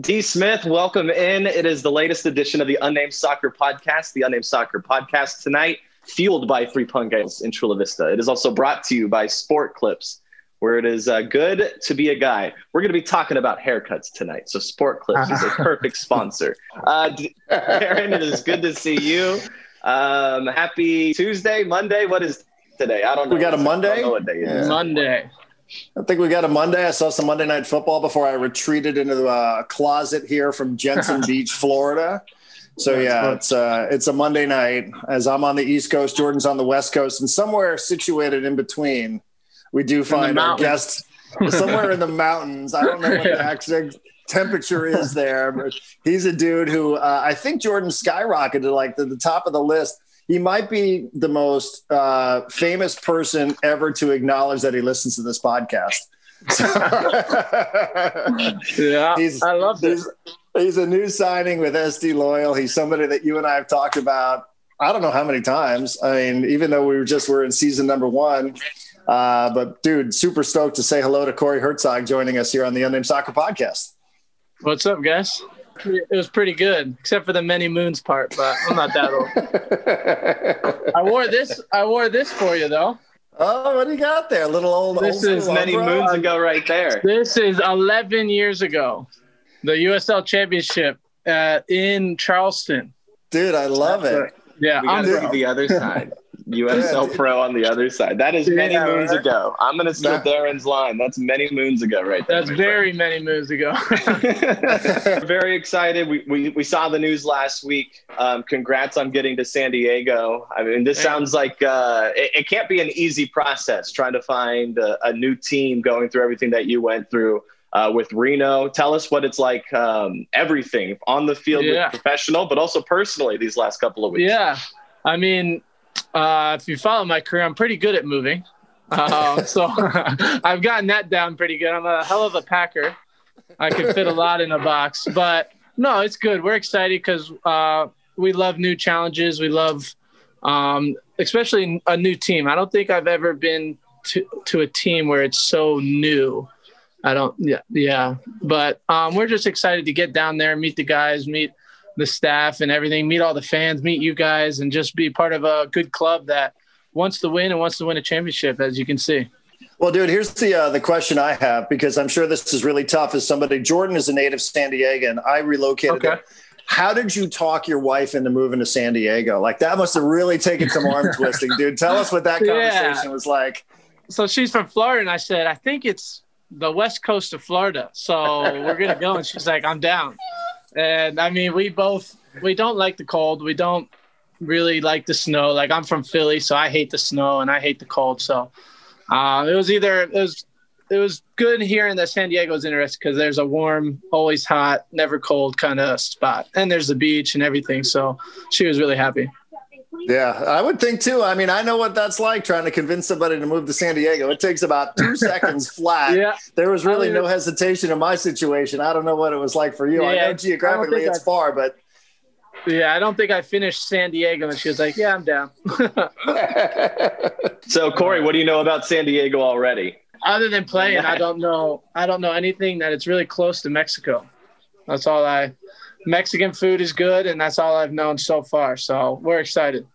D. Smith, welcome in. It is the latest edition of the Unnamed Soccer Podcast, the Unnamed Soccer Podcast tonight, fueled by Three Punkers in Chula Vista. It is also brought to you by Sport Clips, where it is uh, good to be a guy. We're going to be talking about haircuts tonight, so Sport Clips is a perfect sponsor. Uh, Darren, it is good to see you. Um, happy Tuesday, Monday. What is today? I don't know. We got a Monday. what day it is. Monday. I think we got a Monday. I saw some Monday Night Football before I retreated into a closet here from Jensen Beach, Florida. So yeah, it's uh, it's a Monday night as I'm on the East Coast, Jordan's on the West Coast, and somewhere situated in between, we do find our guest somewhere in the mountains. I don't know what the exact temperature is there, but he's a dude who uh, I think Jordan skyrocketed like to the top of the list he might be the most uh, famous person ever to acknowledge that he listens to this podcast. yeah, he's, I love this. He's, he's, a new signing with SD Loyal. He's somebody that you and I have talked about. I don't know how many times. I mean, even though we were just were in season number one, uh, but dude, super stoked to say hello to Corey Hertzog joining us here on the Unnamed Soccer Podcast. What's up, guys? It was pretty good, except for the many moons part. But I'm not that old. I wore this. I wore this for you though. Oh, what do you got there? A little old. This old is many moons ago, right there. This is 11 years ago, the USL Championship uh, in Charleston. Dude, I love it. Yeah, we I'm the other side. USL yeah, Pro on the other side. That is many yeah, moons right? ago. I'm going to steal yeah. Darren's line. That's many moons ago, right there. That's very many moons ago. very excited. We, we, we saw the news last week. Um, congrats on getting to San Diego. I mean, this sounds like uh, it, it, can't be an easy process trying to find a, a, new team going through everything that you went through. Uh, with Reno, tell us what it's like. Um, everything on the field, with professional, but also personally these last couple of weeks. Yeah, I mean, uh, if you follow my career, I'm pretty good at moving. Uh, so I've gotten that down pretty good. I'm a hell of a packer. I can fit a lot in a box, but no, it's good. We're excited because uh, we love new challenges. We love, um, especially a new team. I don't think I've ever been to, to a team where it's so new. I don't, yeah, yeah. But um, we're just excited to get down there, meet the guys, meet the staff and everything, meet all the fans, meet you guys, and just be part of a good club that wants to win and wants to win a championship, as you can see. Well, dude, here's the uh, the question I have because I'm sure this is really tough. As somebody, Jordan is a native San Diego, and I relocated. Okay. How did you talk your wife into moving to San Diego? Like that must have really taken some arm twisting, dude. Tell us what that conversation yeah. was like. So she's from Florida, and I said, I think it's the west coast of Florida. So we're gonna go, and she's like, I'm down. And I mean, we both we don't like the cold. We don't really like the snow. Like I'm from Philly, so I hate the snow and I hate the cold. So uh, it was either it was it was good hearing that San Diego's interested because there's a warm, always hot, never cold kind of spot, and there's the beach and everything. So she was really happy. Yeah, I would think too. I mean, I know what that's like trying to convince somebody to move to San Diego. It takes about two seconds flat. Yeah. There was really no hesitation in my situation. I don't know what it was like for you. Yeah, I know geographically it's I, far, but yeah, I don't think I finished San Diego, and she was like, "Yeah, I'm down." so, Corey, what do you know about San Diego already? Other than playing, I don't know. I don't know anything that it's really close to Mexico. That's all I Mexican food is good, and that's all I've known so far. So we're excited.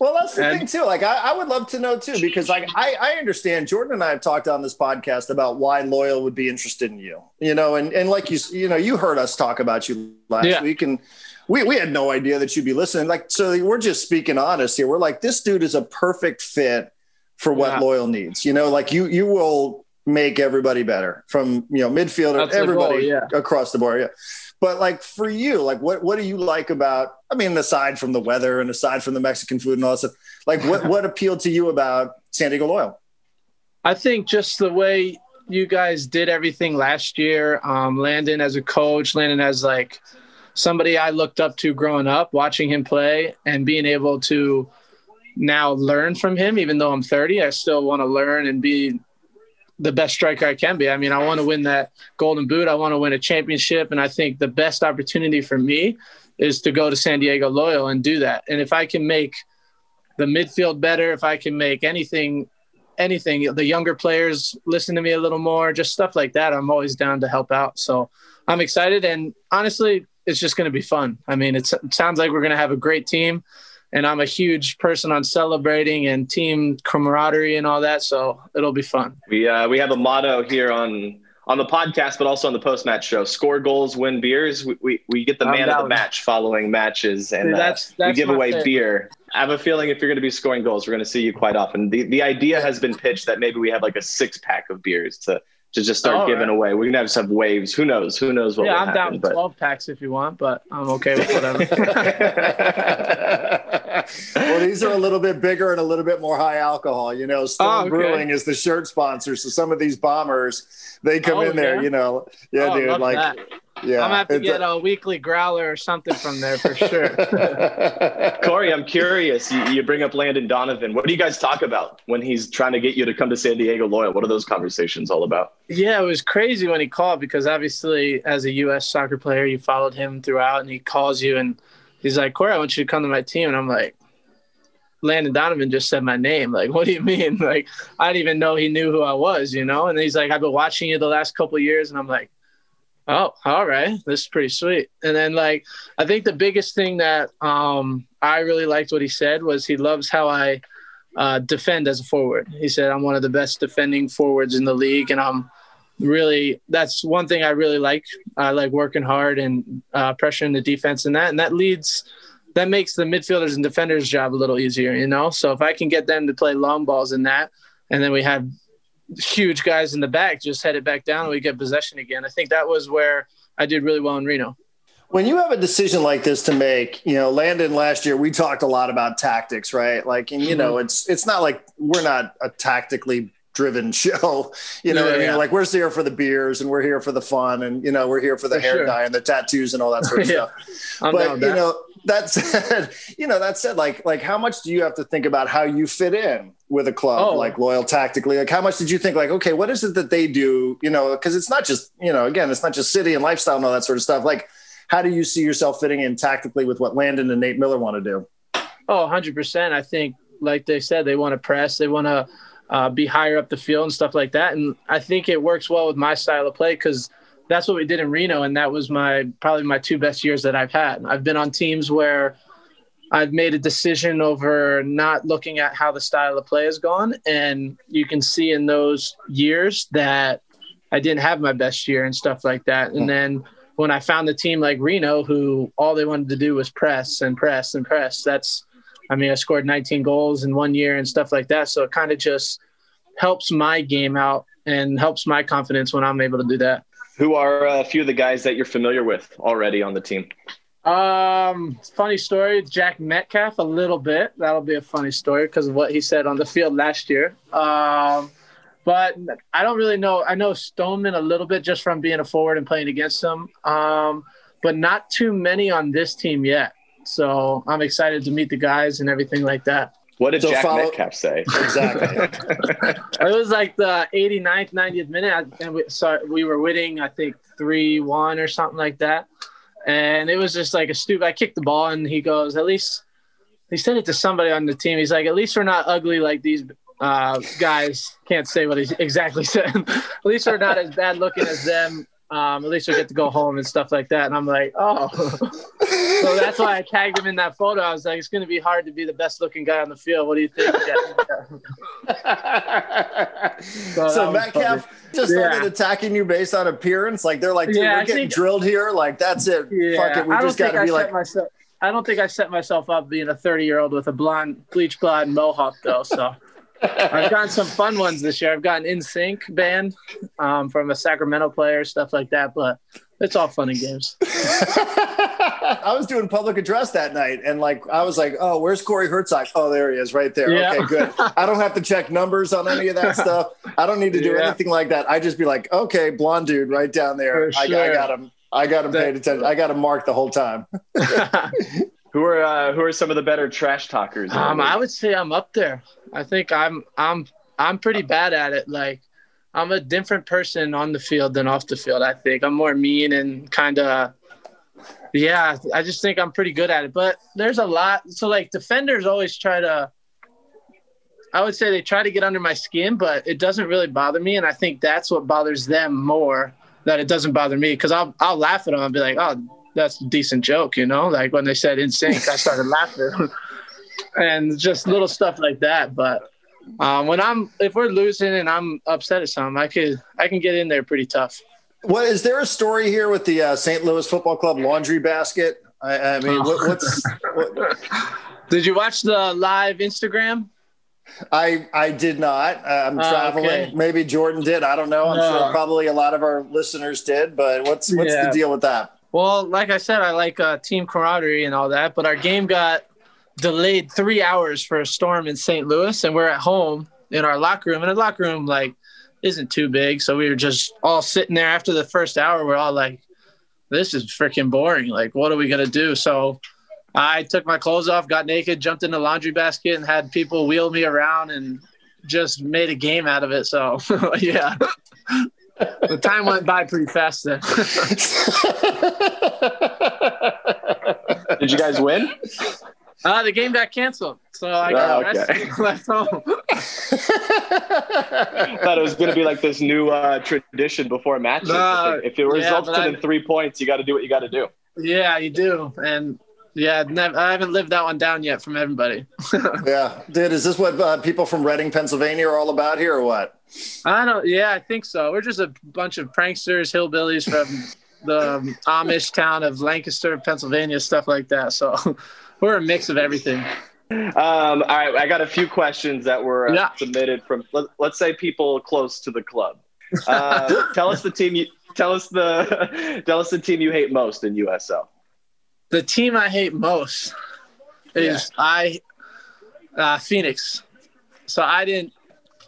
Well, that's the and, thing too. Like, I, I, would love to know too, because like I, I understand Jordan and I have talked on this podcast about why Loyal would be interested in you. You know, and and like you, you know, you heard us talk about you last yeah. week, and we we had no idea that you'd be listening. Like, so we're just speaking honest here. We're like, this dude is a perfect fit for what yeah. Loyal needs. You know, like you you will make everybody better from you know midfielder, everybody goal, yeah. across the board. Yeah. But like for you, like what what do you like about? I mean, aside from the weather and aside from the Mexican food and all that stuff, like what what appealed to you about San Diego Loyal? I think just the way you guys did everything last year. Um, Landon as a coach, Landon as like somebody I looked up to growing up, watching him play and being able to now learn from him. Even though I'm 30, I still want to learn and be the best striker I can be. I mean, I want to win that golden boot. I want to win a championship. And I think the best opportunity for me is to go to San Diego Loyal and do that. And if I can make the midfield better, if I can make anything, anything, the younger players listen to me a little more, just stuff like that, I'm always down to help out. So I'm excited, and honestly, it's just going to be fun. I mean, it sounds like we're going to have a great team, and I'm a huge person on celebrating and team camaraderie and all that. So it'll be fun. We uh, we have a motto here on on the podcast, but also on the post match show: score goals, win beers. We, we, we get the man of the match following matches, and that's, that's uh, we give away thing. beer. I have a feeling if you're going to be scoring goals, we're going to see you quite often. The the idea has been pitched that maybe we have like a six pack of beers to to just start giving right. away. We're gonna have some waves. Who knows? Who knows what? Yeah, I'm happen, down with but... twelve packs if you want, but I'm okay with whatever. well, these are a little bit bigger and a little bit more high alcohol. You know, Stone oh, okay. Brewing is the shirt sponsor, so some of these bombers they come oh, in there. Yeah? You know, yeah, oh, dude, like. That. Yeah, I'm gonna have to get a, a, weekly growler or something from there for sure. Corey, I'm curious. You, you, bring up Landon Donovan. What do you guys talk about when he's trying to get you to come to San Diego Loyal? What are those conversations all about? Yeah, it was crazy when he called because obviously, as a U.S. soccer player, you followed him throughout, and he calls you and he's like, "Corey, I want you to come to my team," and I'm like. Landon Donovan just said my name. Like, what do you mean? Like, I didn't even know he knew who I was, you know? And he's like, I've been watching you the last couple years. And I'm like, oh, all right, this is pretty sweet. And then like I think the biggest thing that um, I really liked what he said was he loves how I uh, defend as a forward. He said I'm one of the best defending forwards in the league, and I'm really that's one thing I really like. I like working hard and uh, pressuring the defense and that, and that leads. That makes the midfielders and defenders' job a little easier, you know. So if I can get them to play long balls in that, and then we have huge guys in the back just head it back down and we get possession again. I think that was where I did really well in Reno. When you have a decision like this to make, you know, Landon last year, we talked a lot about tactics, right? Like, and you know, mm-hmm. it's it's not like we're not a tactically driven show. You know, yeah, I mean, yeah. like we're here for the beers and we're here for the fun, and you know, we're here for the for hair sure. dye and the tattoos and all that sort of yeah. stuff. I'm but you know, that said, you know, that said, like, like how much do you have to think about how you fit in with a club, oh. like loyal tactically? Like, how much did you think, like, okay, what is it that they do? You know, because it's not just, you know, again, it's not just city and lifestyle and all that sort of stuff. Like, how do you see yourself fitting in tactically with what Landon and Nate Miller want to do? Oh, 100%. I think, like they said, they want to press, they want to uh, be higher up the field and stuff like that. And I think it works well with my style of play because that's what we did in Reno, and that was my probably my two best years that I've had. I've been on teams where I've made a decision over not looking at how the style of play has gone, and you can see in those years that I didn't have my best year and stuff like that. And hmm. then when I found the team like Reno, who all they wanted to do was press and press and press, that's I mean, I scored 19 goals in one year and stuff like that. So it kind of just helps my game out and helps my confidence when I'm able to do that. Who are a few of the guys that you're familiar with already on the team? Um, funny story. Jack Metcalf, a little bit. That'll be a funny story because of what he said on the field last year. Um, but I don't really know. I know Stoneman a little bit just from being a forward and playing against him. Um, but not too many on this team yet. So I'm excited to meet the guys and everything like that. What did so Jack follow, Metcalf say? Exactly. it was like the 89th, 90th minute, and we, so we were winning, I think three one or something like that. And it was just like a stupid. I kicked the ball, and he goes, "At least." He said it to somebody on the team. He's like, "At least we're not ugly like these uh, guys." Can't say what he exactly said. At least we're not as bad looking as them. Um, at least we get to go home and stuff like that. And I'm like, oh. so that's why I tagged him in that photo. I was like, it's going to be hard to be the best looking guy on the field. What do you think? so, so Metcalf just started attacking you based on appearance. Like they're like, dude, yeah, we're getting think, drilled here. Like that's it. Yeah, Fuck it. We just got to be like. Myself, I don't think I set myself up being a 30 year old with a blonde, bleach blonde mohawk though. So. I've gotten some fun ones this year. I've gotten NSYNC band um, from a Sacramento player, stuff like that. But it's all fun and games. I was doing public address that night, and like I was like, "Oh, where's Corey Hertzog? Oh, there he is, right there. Yeah. Okay, good. I don't have to check numbers on any of that stuff. I don't need to do yeah. anything like that. I just be like, okay, blonde dude, right down there. Sure. I, I got him. I got him paid attention. I got him marked the whole time. Who are uh, who are some of the better trash talkers? Um, I would say I'm up there. I think I'm I'm I'm pretty bad at it. Like I'm a different person on the field than off the field. I think I'm more mean and kind of yeah. I just think I'm pretty good at it. But there's a lot. So like defenders always try to. I would say they try to get under my skin, but it doesn't really bother me, and I think that's what bothers them more that it doesn't bother me because I'll I'll laugh at them. I'll be like, oh, that's a decent joke, you know. Like when they said in sync, I started laughing, and just little stuff like that. But um, when I'm if we're losing and I'm upset at something, I could I can get in there pretty tough. What is there a story here with the uh, St. Louis Football Club laundry basket? I, I mean, what, what's what? Did you watch the live Instagram? I I did not. I'm uh, traveling. Okay. Maybe Jordan did. I don't know. I'm no. sure probably a lot of our listeners did. But what's what's yeah. the deal with that? Well, like I said, I like uh, team camaraderie and all that. But our game got delayed three hours for a storm in St. Louis, and we're at home in our locker room. And the locker room like isn't too big, so we were just all sitting there after the first hour. We're all like, "This is freaking boring. Like, what are we gonna do?" So I took my clothes off, got naked, jumped in the laundry basket, and had people wheel me around and just made a game out of it. So, yeah. The time went by pretty fast then. Did you guys win? Uh, the game got canceled, so I got oh, okay. left home. thought it was going to be like this new uh, tradition before matches. Uh, if, it, if it results yeah, in three points, you got to do what you got to do. Yeah, you do, and yeah, never, I haven't lived that one down yet from everybody. yeah, dude, is this what uh, people from Reading, Pennsylvania, are all about here, or what? I don't. Yeah, I think so. We're just a bunch of pranksters, hillbillies from the Amish town of Lancaster, Pennsylvania, stuff like that. So we're a mix of everything. Um, all right, I got a few questions that were uh, yeah. submitted from let, us say people close to the club. Uh, tell us the team you tell us the tell us the team you hate most in USL the team I hate most is yeah. I uh, Phoenix. So I didn't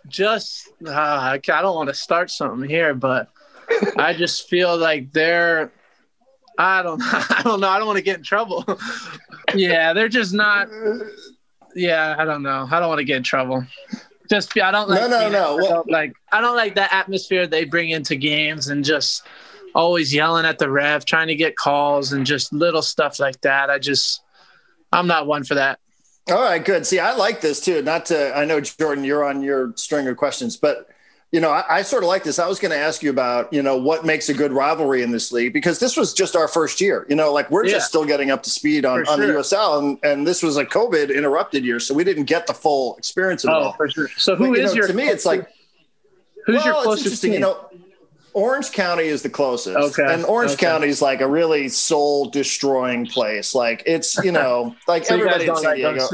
just uh, I don't want to start something here, but I just feel like they're I don't I don't know I don't want to get in trouble. yeah, they're just not. Yeah, I don't know. I don't want to get in trouble. Just I don't like. No, no, no. I like I don't like that atmosphere they bring into games and just always yelling at the ref, trying to get calls and just little stuff like that. I just, I'm not one for that. All right, good. See, I like this too. Not to, I know Jordan, you're on your string of questions, but you know, I, I sort of like this. I was going to ask you about, you know, what makes a good rivalry in this league because this was just our first year. You know, like we're yeah. just still getting up to speed on, on the USL, and, and this was a COVID interrupted year, so we didn't get the full experience of it oh, all. For sure. So who but, is know, your? To me, it's like who's well, your closest team? You know, Orange County is the closest. Okay. And Orange okay. County is like a really soul destroying place. Like it's, you know, like so everybody in San Diego.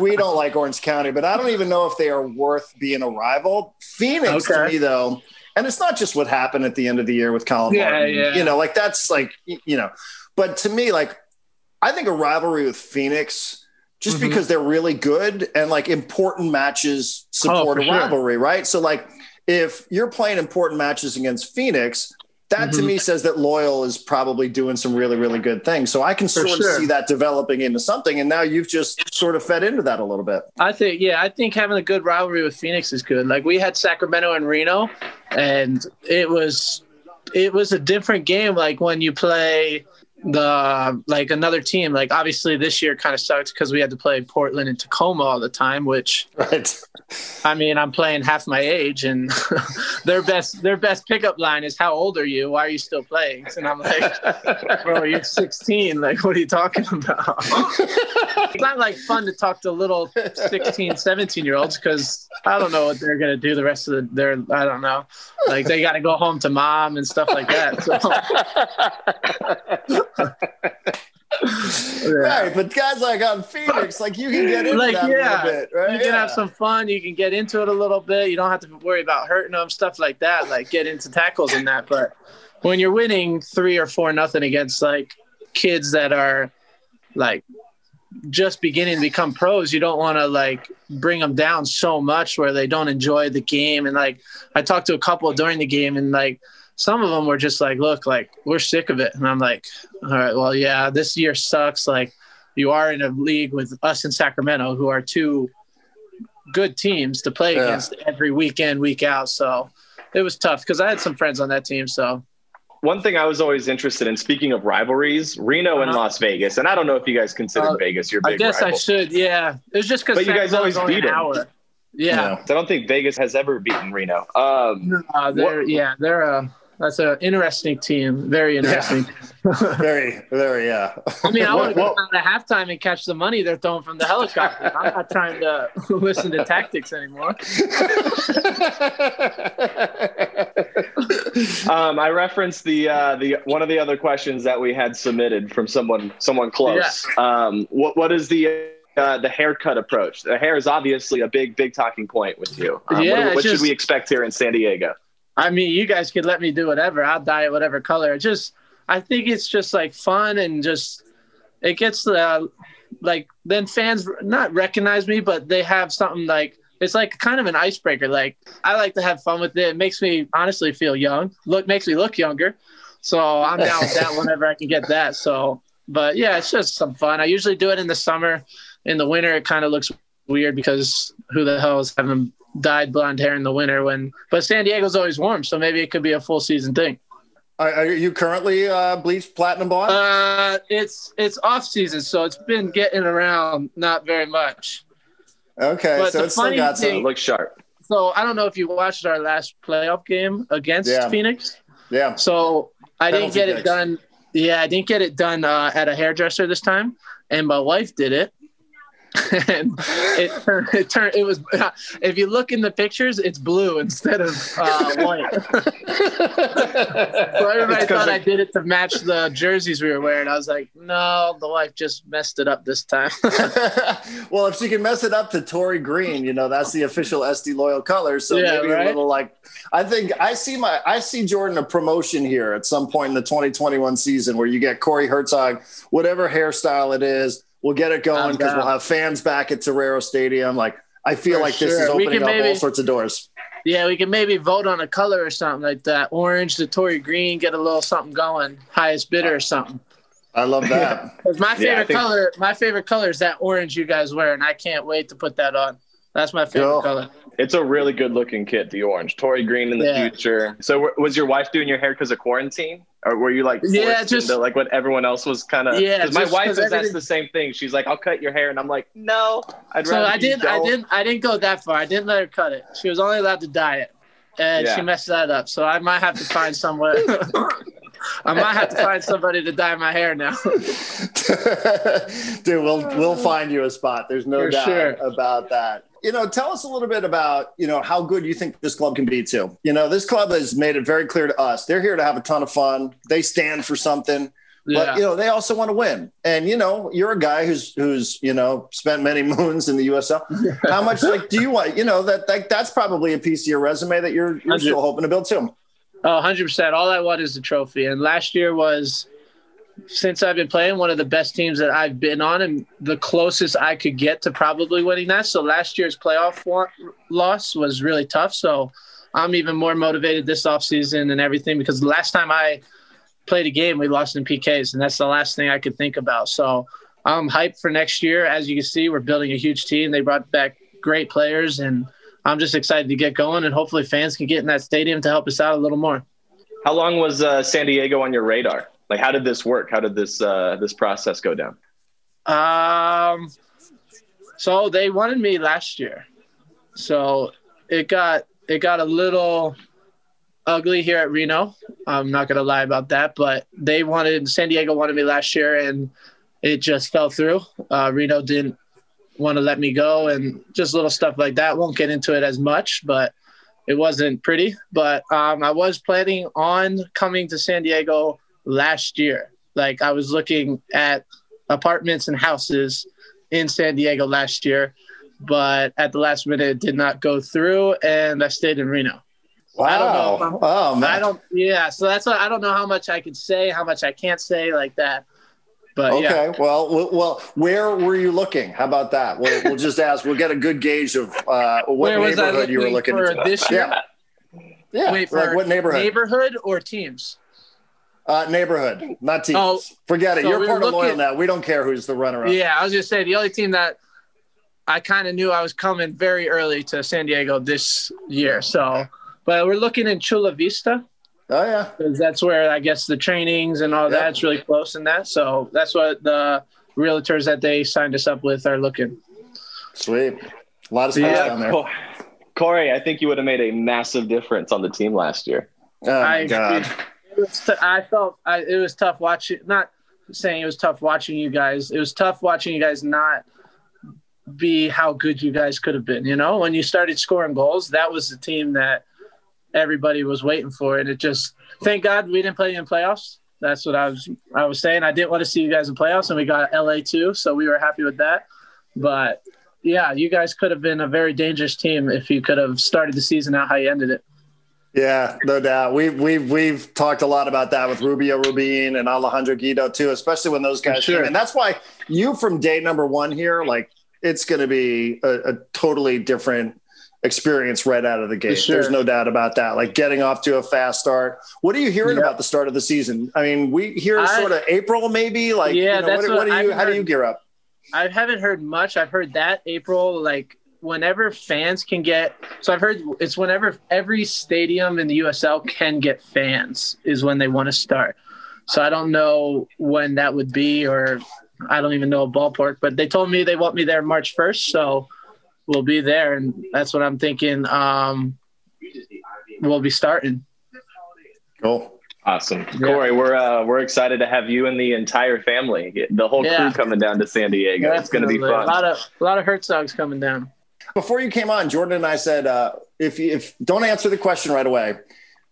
we don't like Orange County, but I don't even know if they are worth being a rival. Phoenix okay. to me though, and it's not just what happened at the end of the year with Collin yeah, Martin. Yeah. You know, like that's like, you know, but to me, like I think a rivalry with Phoenix just mm-hmm. because they're really good and like important matches support oh, a sure. rivalry, right? So like if you're playing important matches against Phoenix, that mm-hmm. to me says that Loyal is probably doing some really, really good things. So I can sort of see that developing into something. And now you've just sort of fed into that a little bit. I think, yeah, I think having a good rivalry with Phoenix is good. Like we had Sacramento and Reno, and it was it was a different game. Like when you play the like another team like obviously this year kind of sucked because we had to play portland and tacoma all the time which right. I mean i'm playing half my age and their best their best pickup line is how old are you? Why are you still playing? And i'm like bro you're 16 like what are you talking about? It's not like fun to talk to little 16 17 year olds because i don't know what they're going to do the rest of the, their i don't know like they got to go home to mom and stuff like that so yeah. Right, but guys like on Phoenix, like you can get into like, that yeah, a little bit, right? You can yeah. have some fun. You can get into it a little bit. You don't have to worry about hurting them, stuff like that. Like get into tackles and that. But when you're winning three or four nothing against like kids that are like just beginning to become pros, you don't want to like bring them down so much where they don't enjoy the game. And like I talked to a couple during the game, and like some of them were just like, look, like we're sick of it. And I'm like, all right, well, yeah, this year sucks. Like you are in a league with us in Sacramento, who are two good teams to play yeah. against every weekend, week out. So it was tough because I had some friends on that team. So one thing I was always interested in, speaking of rivalries, Reno and uh-huh. Las Vegas, and I don't know if you guys consider uh, Vegas your big I guess rival. I should, yeah. It was just because but you guys always beat them. Yeah, I don't think Vegas has ever beaten Reno. Um, uh, they're, what, yeah, they're a That's an interesting team. Very interesting. Yeah. very, very, yeah. I mean, I want to go down to halftime and catch the money they're throwing from the helicopter. I'm not trying to listen to tactics anymore. um, I referenced the uh, the one of the other questions that we had submitted from someone someone close. Yeah. Um, what what is the uh, the haircut approach? The hair is obviously a big big talking point with you. Um, yeah, what, what just, should we expect here in San Diego? I mean, you guys could let me do whatever. I'll dye it whatever color. It just, I think it's just like fun and just, it gets the, uh, like, then fans not recognize me, but they have something like, it's like kind of an icebreaker. Like, I like to have fun with it. It makes me honestly feel young. Look, makes me look younger. So I'm down with that whenever I can get that. So, but yeah, it's just some fun. I usually do it in the summer. In the winter, it kind of looks weird because who the hell is having dyed blonde hair in the winter when but San Diego's always warm, so maybe it could be a full season thing. Are, are you currently uh, bleached platinum blonde? Uh, it's it's off season, so it's been getting around not very much. Okay, but so it's still got some. Look sharp. So I don't know if you watched our last playoff game against yeah. Phoenix. Yeah. So I didn't get it done. Yeah, I didn't get it done uh, at a hairdresser this time, and my wife did it. And it turned it turned it was if you look in the pictures it's blue instead of uh, white. So everybody thought i did it to match the jerseys we were wearing. I was like no the wife just messed it up this time. Well if she can mess it up to Torrey green you know that's the official sd loyal color so yeah, maybe right? a little like i think i see my i see jordan a promotion here at some point in the 2021 season where you get corey hertzog whatever hairstyle it is We'll get it going because we'll have fans back at Torero Stadium. Like I feel For like sure. this is opening up maybe, all sorts of doors. Yeah, we can maybe vote on a color or something like that. Orange to Torrey green, get a little something going. Highest bidder or something. I love that. Because my favorite yeah, think... color, my favorite color is that orange you guys wear, and I can't wait to put that on. That's my favorite cool. color. It's a really good looking kit, the orange. Torrey green in the yeah. future. So, was your wife doing your hair because of quarantine, or were you like yeah, just into, like what everyone else was kind of? Yeah, my wife says that's the same thing. She's like, "I'll cut your hair," and I'm like, "No, I'd so I didn't, I didn't, I didn't go that far. I didn't let her cut it. She was only allowed to dye it, and yeah. she messed that up. So I might have to find someone. I might have to find somebody to dye my hair now. Dude, we'll we'll find you a spot. There's no For doubt sure. about that you know, tell us a little bit about, you know, how good you think this club can be too. You know, this club has made it very clear to us. They're here to have a ton of fun. They stand for something. Yeah. But you know, they also want to win. And you know, you're a guy who's who's, you know, spent many moons in the USL. How much like do you want, you know, that, that that's probably a piece of your resume that you're you're still hoping to build too. Oh, 100%. All I want is the trophy. And last year was since I've been playing, one of the best teams that I've been on, and the closest I could get to probably winning that. So last year's playoff loss was really tough. So I'm even more motivated this offseason and everything because the last time I played a game, we lost in PKs, and that's the last thing I could think about. So I'm hyped for next year. As you can see, we're building a huge team. They brought back great players, and I'm just excited to get going, and hopefully fans can get in that stadium to help us out a little more. How long was uh, San Diego on your radar? Like, how did this work? How did this uh, this process go down? Um, so they wanted me last year, so it got it got a little ugly here at Reno. I'm not gonna lie about that, but they wanted San Diego wanted me last year, and it just fell through. Uh, Reno didn't want to let me go, and just little stuff like that. Won't get into it as much, but it wasn't pretty. But um, I was planning on coming to San Diego last year. Like I was looking at apartments and houses in San Diego last year, but at the last minute it did not go through, and I stayed in Reno. Wow. I don't know. Oh man. I don't. Yeah. So that's what I don't know how much I can say, how much I can't say, like that. But okay. Yeah. Well, well, where were you looking? How about that? We'll, we'll just ask. We'll get a good gauge of uh, what neighborhood you were looking for this year. Yeah. Yeah. Wait, for like what neighborhood? Neighborhood or teams? Uh, neighborhood, not teams. Oh, Forget it. So You're we part of loyal now. We don't care who's the runner-up. Yeah, I was just say the only team that I kind of knew I was coming very early to San Diego this year. So, but we're looking in Chula Vista. Oh yeah, because that's where I guess the trainings and all yep. that's really close in that. So that's what the realtors that they signed us up with are looking. Sweet, a lot of space yeah. down there. Corey, I think you would have made a massive difference on the team last year. Oh my I- god. T- I felt I, it was tough watching. Not saying it was tough watching you guys. It was tough watching you guys not be how good you guys could have been. You know, when you started scoring goals, that was the team that everybody was waiting for, and it just thank God we didn't play in playoffs. That's what I was I was saying. I didn't want to see you guys in playoffs, and we got LA too, so we were happy with that. But yeah, you guys could have been a very dangerous team if you could have started the season out how you ended it. Yeah, no doubt. We've we've we've talked a lot about that with Rubio Rubin and Alejandro Guido too, especially when those guys Sure. came. And that's why you from day number one here, like it's going to be a, a totally different experience right out of the gate. sure. There's no doubt about that. Like getting off to a fast start. What are you hearing Yeah. about the start of the season? I mean, we hear I- sort of April, maybe. Like, Yeah, you know, that's what, what what do you? I've How do you gear up? I haven't heard much. I've heard that April, like whenever fans can get. So I've heard it's whenever every stadium in the USL can get fans is when they want to start. So I don't know when that would be, or I don't even know a ballpark. But they told me they want me there March first, so we'll be there, and that's what I'm thinking. Um, we'll be starting. Cool. Awesome, Corey. We're uh, we're excited to have you and the entire family, the whole Yeah. crew coming down to San Diego. It's going to be fun. A lot of a lot of Hertzogs coming down. Before you came on, Jordan and I said, uh, if if don't answer the question right away,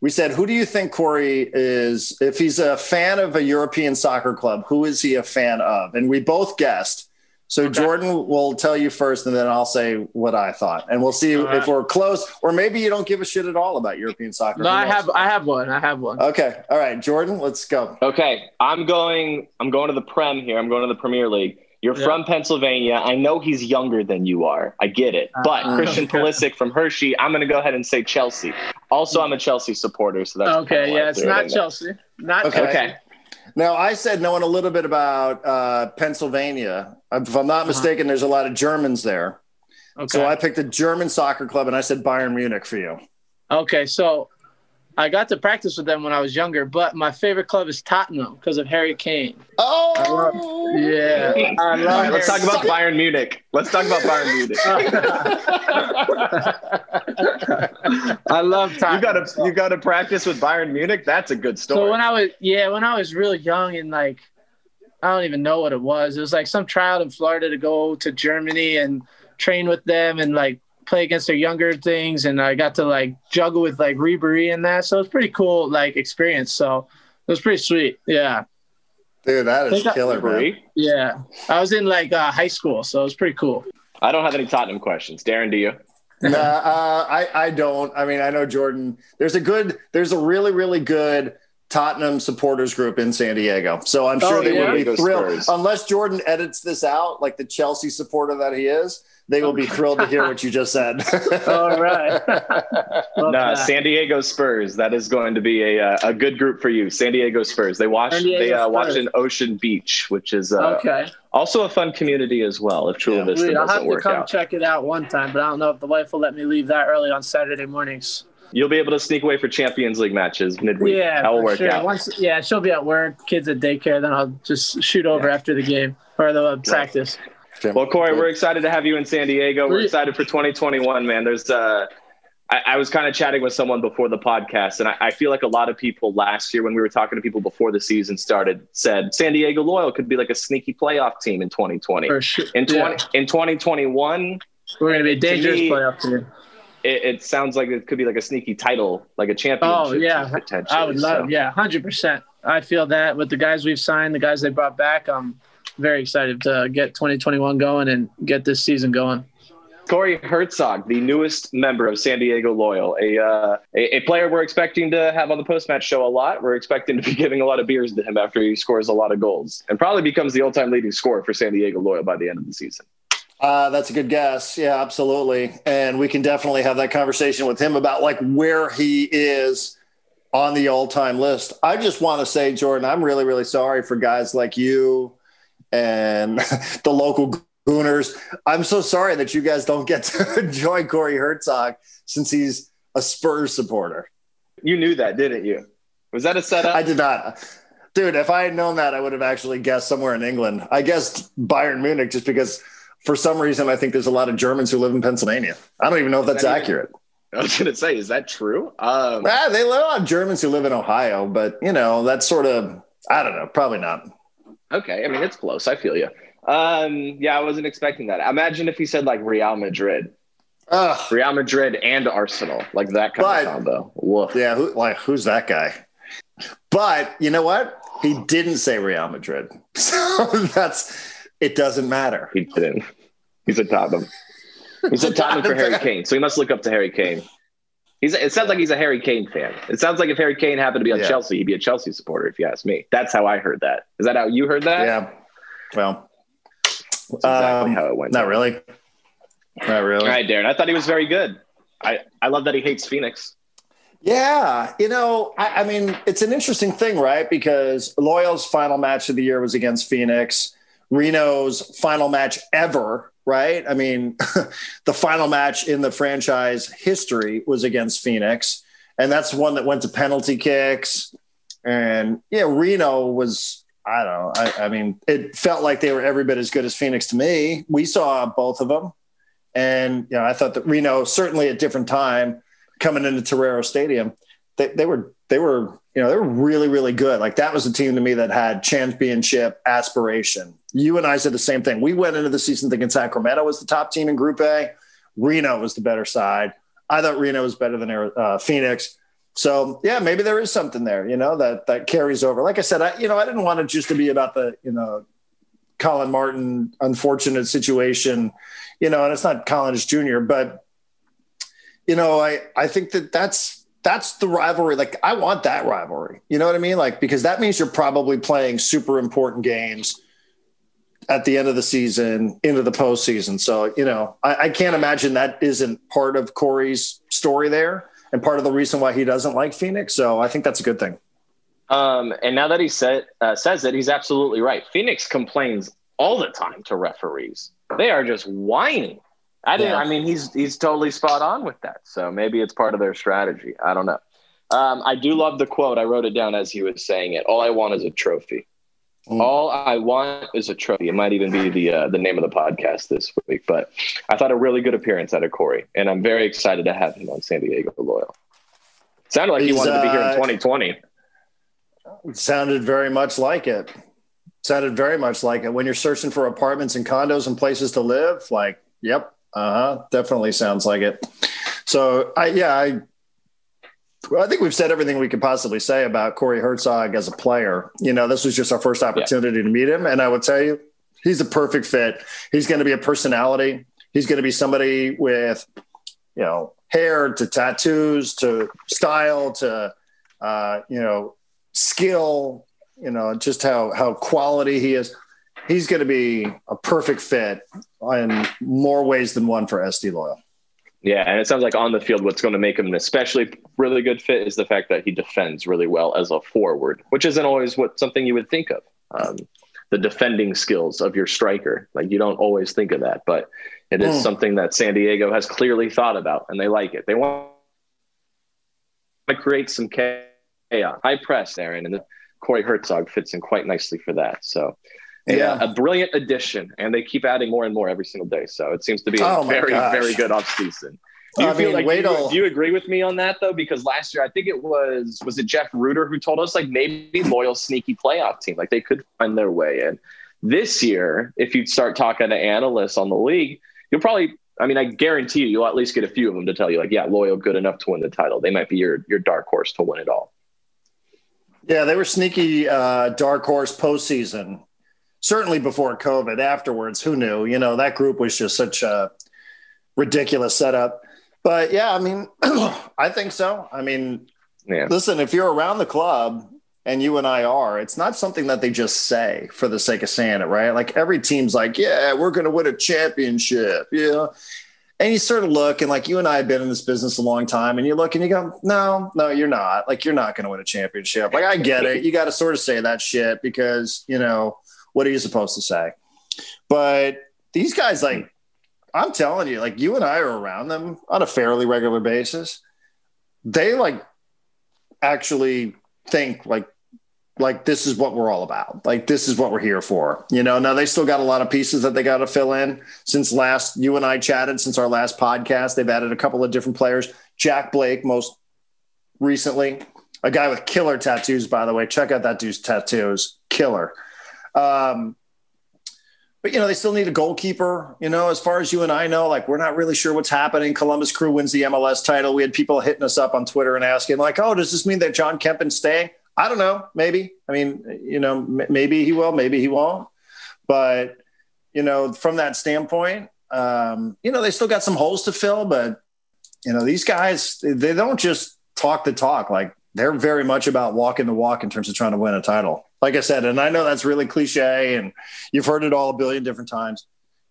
we said, who do you think Corey is? If he's a fan of a European soccer club, who is he a fan of? And we both guessed. So Jordan will tell you first, and then I'll say what I thought, and we'll see All right. if we're close, or maybe you don't give a shit at all about European soccer. No, Who I knows? have I have one. I have one. Okay, all right, Jordan, let's go. Okay, I'm going. I'm going to the Prem here. I'm going to the Premier League. You're Yeah. from Pennsylvania. I know he's younger than you are. I get it. But Uh, Christian okay. Pulisic from Hershey. I'm going to go ahead and say Chelsea. Also, I'm a Chelsea supporter, so that's Okay, yeah, it's threw it not in there. Chelsea. Not Okay. Chelsea. Okay. Now, I said knowing a little bit about uh, Pennsylvania. If I'm not mistaken, there's a lot of Germans there. Okay. So I picked a German soccer club, and I said Bayern Munich for you. Okay, so I got to practice with them when I was younger, but my favorite club is Tottenham because of Harry Kane. Oh, Yeah, I All love right, let's talk about Bayern Munich. Let's talk about Bayern Munich. I love You got to you got to practice with Bayern Munich. That's a good story. So when I was yeah, when I was really young and like I don't even know what it was. It was like some trial in Florida to go to Germany and train with them and like play against their younger things and I got to like juggle with like Ribery and that. So it's pretty cool like experience. So it was pretty sweet. Yeah. dude, that is killer, man. Yeah. I was in like uh, high school, so it was pretty cool. I don't have any Tottenham questions. Darren, do you? nah, uh, I I don't. I mean, I know Jordan. There's a good. There's a really really good Tottenham supporters group in San Diego. So I'm sure Oh, they yeah? will be thrilled. Unless Jordan edits this out, like the Chelsea supporter that he is, they will be thrilled to hear what you just said. All right. Love Nah. San Diego Spurs. That is going to be a uh, a good group for you. San Diego Spurs. They watch they uh, watch in Ocean Beach, which is uh, okay. also a fun community as well. If Chula Yeah. Vista Sweet. I'll have to come out, check it out one time, but I don't know if the wife will let me leave that early on Saturday mornings. you'll be able to sneak away for Champions League matches midweek. Yeah, that will work sure. out. Once, yeah, she'll be at work, kids at daycare. Then I'll just shoot over after the game or the uh, practice. Well, Corey, we're excited to have you in San Diego. We're excited for 2021, man. There's uh I, I was kind of chatting with someone before the podcast, and I, I feel like a lot of people last year, when we were talking to people before the season started, said San Diego Loyal could be like a sneaky playoff team in 2020. For sure. In 20, Yeah. in 2021, We're gonna be a dangerous me- playoff team. it, it sounds like it could be like a sneaky title, like a championship. Oh yeah, potentially. I would love. So, Yeah, hundred percent. I feel that with the guys we've signed, the guys they brought back, I'm very excited to get 2021 going and get this season going. Corey Hertzog, the newest member of San Diego Loyal, a, uh, a a player we're expecting to have on the post match show a lot. We're expecting to be giving a lot of beers to him after he scores a lot of goals, and probably becomes the all time leading scorer for San Diego Loyal by the end of the season. Uh, that's a good guess. Yeah, absolutely. And we can definitely have that conversation with him about like where he is on the all time list. I just want to say, Jordan, I'm really, really sorry for guys like you and the local Gooners. I'm so sorry that you guys don't get to enjoy Corey Hertzog since he's a Spurs supporter. You knew that, didn't you? Was that a setup? I did not. Dude, if I had known that, I would have actually guessed somewhere in England. I guessed Bayern Munich just because for some reason I think there's a lot of Germans who live in Pennsylvania. I don't even know if that's that even- accurate. I was going to say, is that true? Um, ah, they live on Germans who live in Ohio, but you know that's sort of I don't know, probably not. Okay, I mean it's close. I feel you. Um, yeah, I wasn't expecting that. Imagine if he said like Real Madrid, Ugh. Real Madrid and Arsenal, like that kind but, of combo. Woof. Yeah, who, like who's that guy? But you know what? He didn't say Real Madrid, so that's it. Doesn't matter. He didn't. He's a Tottenham. He's a Tottenham for Harry Kane, so he must look up to Harry Kane. He's, it sounds like he's a Harry Kane fan. It sounds like if Harry Kane happened to be on yeah. Chelsea, he'd be a Chelsea supporter. If you ask me, that's how I heard that. Is that how you heard that? Yeah. Well, that's exactly um, how it went. Not down. really. Not really. All right, Darren. I thought he was very good. I, I love that he hates Phoenix. Yeah, you know, I, I, mean, it's an interesting thing, right? Because Loyal's final match of the year was against Phoenix. Reno's final match ever, right? I mean, the final match in the franchise history was against Phoenix, and that's one that went to penalty kicks. And yeah, Reno was, I don't know, I, I mean, it felt like they were every bit as good as Phoenix to me. We saw both of them. And you know, I thought that Reno certainly at different time coming into Torero Stadium, they, they were they were you know they're really really good. Like that was a team to me that had championship aspiration. You and I said the same thing. We went into the season thinking Sacramento was the top team in Group A. Reno was the better side. I thought Reno was better than uh, Phoenix. So yeah, maybe there is something there, you know, that that carries over. Like I said, I you know I didn't want it just to be about the you know Collin Martin unfortunate situation you know, and it's not Collins Jr., but you know, I I think that that's that's the rivalry. Like I want that rivalry. You know what I mean? Like because that means you're probably playing super important games at the end of the season into the postseason. So you know, I, I can't imagine that isn't part of Corey's story there and part of the reason why he doesn't like Phoenix. So I think that's a good thing. Um, and now that he said uh, says it, he's absolutely right. Phoenix complains all the time to referees they are just whining. I didn't. Yeah. I mean, he's he's totally spot on with that. So maybe it's part of their strategy. I don't know. Um, I do love the quote. I wrote it down as he was saying it. All I want is a trophy. Mm. All I want is a trophy. It might even be the uh, the name of the podcast this week. But I thought a really good appearance out of Corey, and I'm very excited to have him on San Diego Loyal. Sounded like he's, he wanted uh, to be here in 2020. Sounded very much like it sounded very much like it. When you're searching for apartments and condos and places to live, like, yep, uh huh, definitely sounds like it. So, I yeah, I I think we've said everything we could possibly say about Corey Hertzog as a player. You know, this was just our first opportunity yeah. to meet him, and I would tell you, he's a perfect fit. He's going to be a personality. He's going to be somebody with, you know, hair to tattoos to style to, uh, you know, skill you know, just how how quality he is. He's going to be a perfect fit in more ways than one for SD Loyal. Yeah, and it sounds like on the field, what's going to make him an especially really good fit is the fact that he defends really well as a forward, which isn't always what something you would think of. Um, the defending skills of your striker, like you don't always think of that, but it is mm. something that San Diego has clearly thought about, and they like it. They want to create some chaos, high press, Aaron, and Corey Hertzog fits in quite nicely for that. So, yeah, a brilliant addition, and they keep adding more and more every single day. So it seems to be a oh very, gosh. very good off season. Do you I feel mean, like do you, do you, agree with me on that though? Because last year I think it was was it Jeff Rueter who told us like maybe loyal sneaky playoff team like they could find their way in. This year, if you start talking to analysts on the league, you'll probably I mean I guarantee you you'll at least get a few of them to tell you like yeah loyal good enough to win the title. They might be your your dark horse to win it all. Yeah, they were sneaky uh, dark horse postseason. Certainly before COVID. Afterwards, who knew? You know, that group was just such a ridiculous setup. But yeah, I mean, I think so. I mean, yeah. listen, if you're around the club and you and I are, it's not something that they just say for the sake of saying it, right? Like every team's like, yeah, we're going to win a championship. Yeah and you sort of look and like you and I have been in this business a long time and you look and you go, no, no, you're not like, you're not going to win a championship. Like I get it. You got to sort of say that shit because, you know, what are you supposed to say? But these guys, like, I'm telling you, like you and I are around them on a fairly regular basis. They like actually think like like this is what we're all about. Like this is what we're here for. You know, now they still got a lot of pieces that they got to fill in. Since last you and I chatted, since our last podcast, they've added a couple of different players. Jack Blake most recently, a guy with killer tattoos, by the way. Check out that dude's tattoos, killer. Um, but you know they still need a goalkeeper. You know, as far as you and I know, like we're not really sure what's happening. Columbus Crew wins the MLS title. We had people hitting us up on Twitter and asking, like, "Oh, does this mean that Jon Kempin's staying?" I don't know. Maybe. I mean, you know, m- maybe he will. Maybe he won't. But you know, from that standpoint, um, you know, they still got some holes to fill. But you know, these guys, they don't just talk the talk. Like they're very much about walking the walk in terms of trying to win a title like I said, and I know that's really cliche and you've heard it all a billion different times,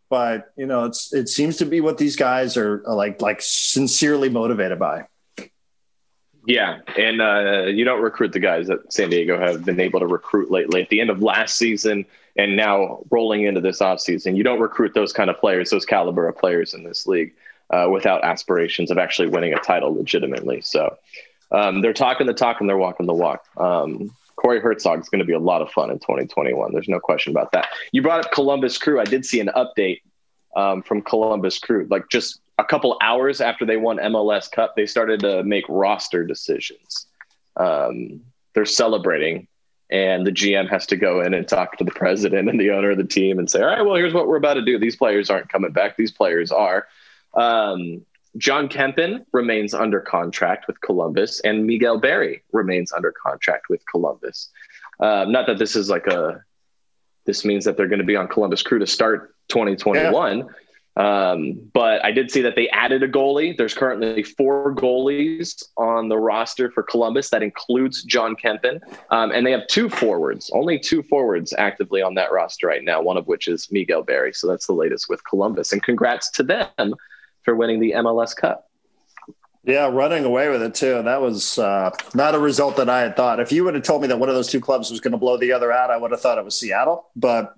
but you know, it's, it seems to be what these guys are, are like, like sincerely motivated by. Yeah. And uh, you don't recruit the guys that San Diego have been able to recruit lately at the end of last season and now rolling into this offseason. You don't recruit those kind of players, those caliber of players in this league uh, without aspirations of actually winning a title legitimately. So um, they're talking the talk and they're walking the walk. Um, Corey Hertzog is going to be a lot of fun in 2021. There's no question about that. You brought up Columbus Crew. I did see an update um, from Columbus Crew. Like just a couple hours after they won MLS Cup, they started to make roster decisions. Um, they're celebrating, and the GM has to go in and talk to the president and the owner of the team and say, "All right, well, here's what we're about to do. These players aren't coming back. These players are." Um, Jon Kempin remains under contract with Columbus, and Miguel Berry remains under contract with Columbus. Uh, not that this is like a, this means that they're going to be on Columbus Crew to start 2021. Yeah. Um, but I did see that they added a goalie. There's currently four goalies on the roster for Columbus. That includes Jon Kempin. Um, and they have two forwards, only two forwards actively on that roster right now, one of which is Miguel Berry. So that's the latest with Columbus. And congrats to them for winning the MLS Cup. Yeah, running away with it too. That was uh, not a result that I had thought. If you would have told me that one of those two clubs was going to blow the other out, I would have thought it was Seattle. But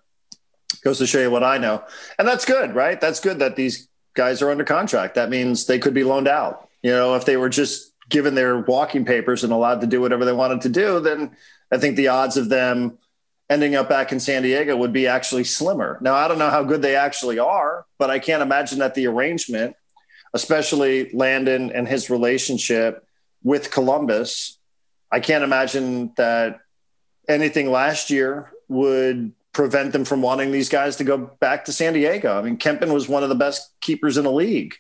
goes to show you what I know, and that's good, right? That's good that these guys are under contract. That means they could be loaned out. You know, if they were just given their walking papers and allowed to do whatever they wanted to do, then I think the odds of them ending up back in San Diego would be actually slimmer. Now, I don't know how good they actually are, but I can't imagine that the arrangement, especially Landon and his relationship with Columbus, I can't imagine that anything last year would prevent them from wanting these guys to go back to San Diego. I mean, Kempin was one of the best keepers in the league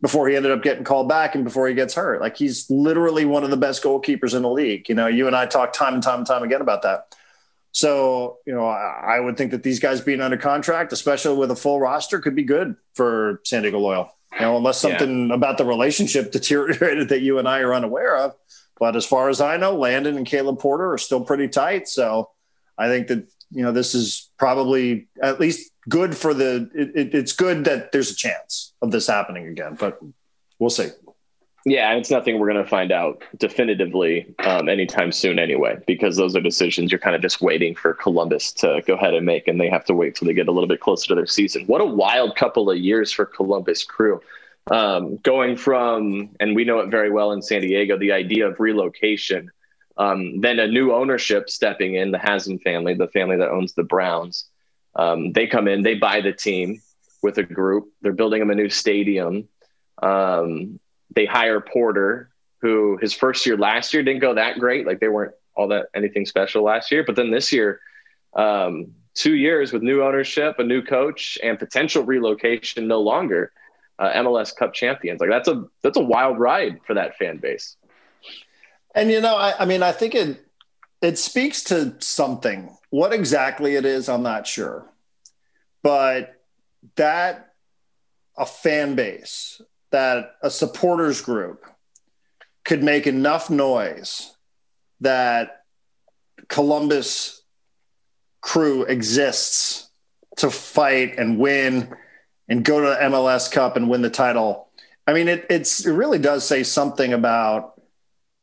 before he ended up getting called back and before he gets hurt. Like he's literally one of the best goalkeepers in the league. You know, you and I talk time and time and time again about that. So, you know, I, I would think that these guys being under contract, especially with a full roster, could be good for San Diego Loyal. You know, unless something yeah. about the relationship deteriorated that you and I are unaware of. But as far as I know, Landon and Caleb Porter are still pretty tight. So I think that, you know, this is probably at least good for the, it, it, it's good that there's a chance of this happening again, but we'll see. Yeah, it's nothing we're going to find out definitively um, anytime soon, anyway, because those are decisions you're kind of just waiting for Columbus to go ahead and make, and they have to wait till they get a little bit closer to their season. What a wild couple of years for Columbus Crew. Um, going from, and we know it very well in San Diego, the idea of relocation, um, then a new ownership stepping in, the Haslam family, the family that owns the Browns. Um, they come in, they buy the team with a group, they're building them a new stadium. Um, they hire Porter, who his first year last year didn't go that great. Like they weren't all that anything special last year. But then this year, um, two years with new ownership, a new coach, and potential relocation no longer uh, MLS Cup champions. Like that's a that's a wild ride for that fan base. And you know, I, I mean, I think it it speaks to something. What exactly it is, I'm not sure, but that a fan base that a supporters group could make enough noise that Columbus crew exists to fight and win and go to the MLS Cup and win the title. I mean, it, it really does say something about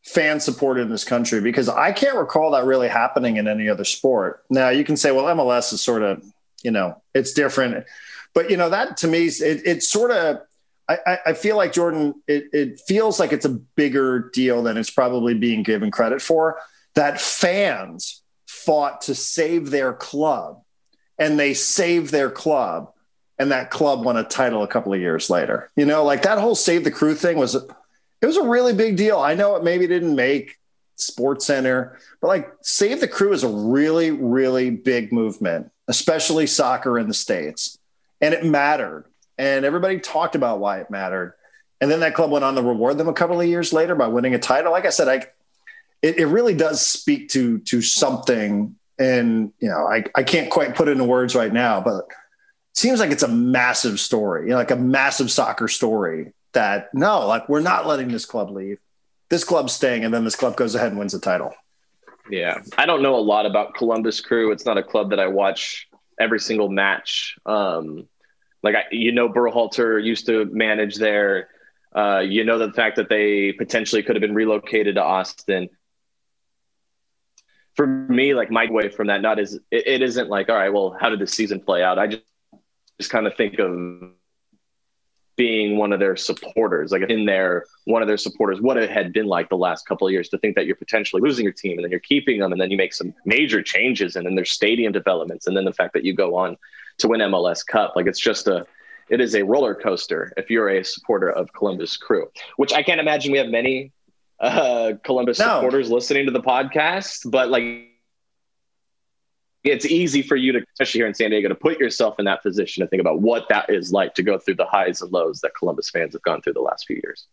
fan support in this country because I can't recall that really happening in any other sport. Now, you can say, well, MLS is sort of, you know, it's different. But, you know, that to me, it, it sort of I, I feel like Jordan, it, it feels like it's a bigger deal than it's probably being given credit for. That fans fought to save their club and they saved their club and that club won a title a couple of years later. You know, like that whole save the crew thing was it was a really big deal. I know it maybe didn't make Sports Center, but like Save the Crew is a really, really big movement, especially soccer in the States. And it mattered. And everybody talked about why it mattered. And then that club went on to reward them a couple of years later by winning a title. Like I said, I it, it really does speak to to something. And you know, I, I can't quite put it into words right now, but it seems like it's a massive story, you know, like a massive soccer story that no, like we're not letting this club leave. This club's staying, and then this club goes ahead and wins the title. Yeah. I don't know a lot about Columbus Crew. It's not a club that I watch every single match. Um, like I, you know, Berhalter used to manage there. Uh, you know the fact that they potentially could have been relocated to Austin. For me, like my way from that not is it, it isn't like all right, well, how did the season play out? I just just kind of think of being one of their supporters, like in there, one of their supporters, what it had been like the last couple of years to think that you're potentially losing your team and then you're keeping them and then you make some major changes and then there's stadium developments and then the fact that you go on to win MLS Cup. Like it's just a, it is a roller coaster if you're a supporter of Columbus Crew, which I can't imagine we have many uh, Columbus no. supporters listening to the podcast, but like it's easy for you to, especially here in San Diego, to put yourself in that position to think about what that is like to go through the highs and lows that Columbus fans have gone through the last few years.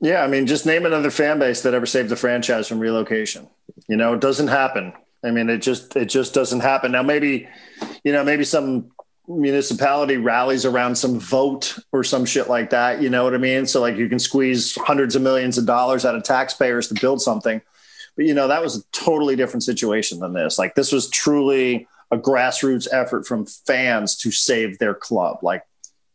Yeah, I mean, just name another fan base that ever saved the franchise from relocation. You know, it doesn't happen. I mean, it just it just doesn't happen. Now, maybe, you know, maybe some municipality rallies around some vote or some shit like that. You know what I mean? So like you can squeeze hundreds of millions of dollars out of taxpayers to build something. But you know, that was a totally different situation than this. Like this was truly a grassroots effort from fans to save their club. Like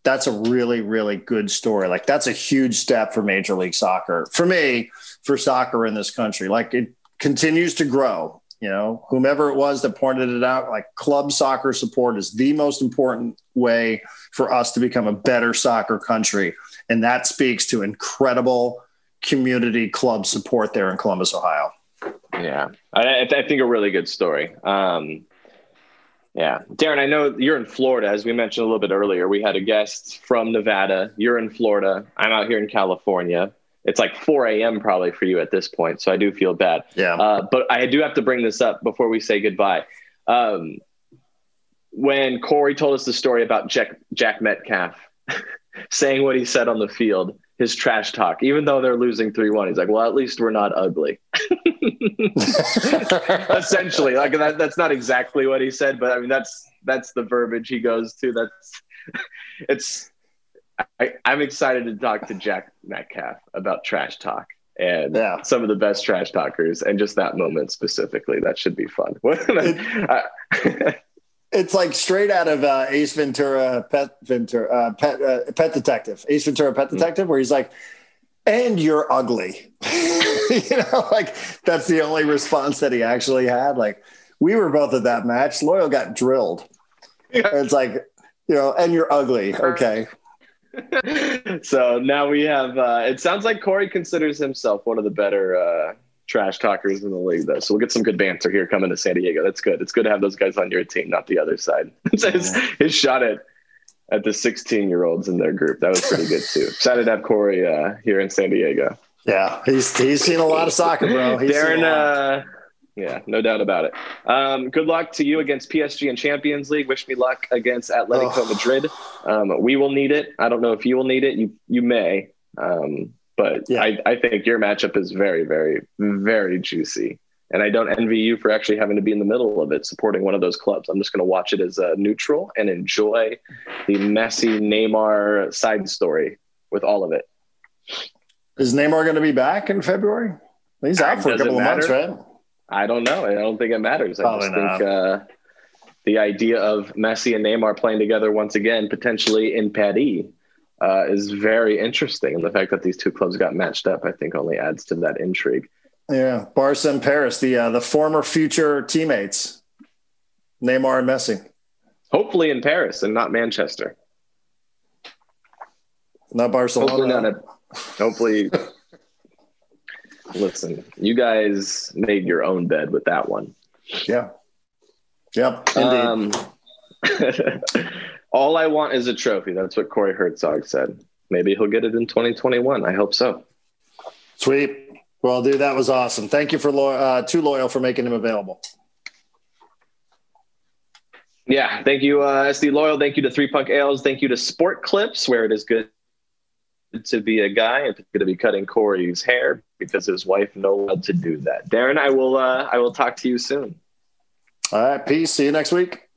that's a really, really good story. Like that's a huge step for Major League Soccer. For me, for soccer in this country. Like it continues to grow you know, whomever it was that pointed it out, like club soccer support is the most important way for us to become a better soccer country. And that speaks to incredible community club support there in Columbus, Ohio. Yeah, I, I think a really good story. Um, yeah. Darren, I know you're in Florida. As we mentioned a little bit earlier, we had a guest from Nevada. You're in Florida. I'm out here in California it's like 4 a.m. probably for you at this point. So I do feel bad. Yeah. Uh, but I do have to bring this up before we say goodbye. Um, when Corey told us the story about Jack, Jack Metcalf saying what he said on the field, his trash talk, even though they're losing 3 1, he's like, well, at least we're not ugly. Essentially, like that, that's not exactly what he said, but I mean, that's, that's the verbiage he goes to. That's, it's, I, am excited to talk to Jack Metcalf about trash talk and yeah. some of the best trash talkers and just that moment specifically. That should be fun. it, it's like straight out of uh, Ace Ventura, Pet Ventura, uh, Pet uh, Pet Detective, Ace Ventura, Pet hmm. Detective, mm-hmm. where he's like, "And you're ugly." you know, like that's the only response that he actually had. Like we were both at that match. Loyal got drilled. Yeah. It's like, you know, and you're ugly. Okay. So now we have. Uh, it sounds like Corey considers himself one of the better uh, trash talkers in the league, though. So we'll get some good banter here coming to San Diego. That's good. It's good to have those guys on your team, not the other side. his, his shot at at the 16 year olds in their group. That was pretty good too. Excited to have Corey uh, here in San Diego. Yeah, he's he's seen a lot of soccer, bro. He's Darren, uh, yeah, no doubt about it. Um, good luck to you against PSG in Champions League. Wish me luck against Atletico oh. Madrid. Um, we will need it. I don't know if you will need it. You you may, um, but yeah. I, I think your matchup is very very very juicy, and I don't envy you for actually having to be in the middle of it, supporting one of those clubs. I'm just going to watch it as a neutral and enjoy the Messi Neymar side story with all of it. Is Neymar going to be back in February? He's out for a couple of months, right? I don't know. I don't think it matters. I Probably just not. think uh, the idea of Messi and Neymar playing together once again, potentially in Paris, uh, is very interesting. And the fact that these two clubs got matched up, I think, only adds to that intrigue. Yeah, Barca and Paris, the uh, the former future teammates, Neymar and Messi. Hopefully in Paris and not Manchester. Not Barcelona. Hopefully, not a, hopefully listen, you guys made your own bed with that one. Yeah. Yep. Indeed. Um, all I want is a trophy. That's what Corey Hertzog said. Maybe he'll get it in 2021. I hope so. Sweet. Well, dude, that was awesome. Thank you for uh, too loyal for making him available. Yeah, thank you, uh, SD Loyal. Thank you to Three Punk Ales. Thank you to Sport Clips, where it is good to be a guy and going to be cutting Corey's hair because his wife no allowed to do that. Darren, I will. Uh, I will talk to you soon. All right, peace. See you next week.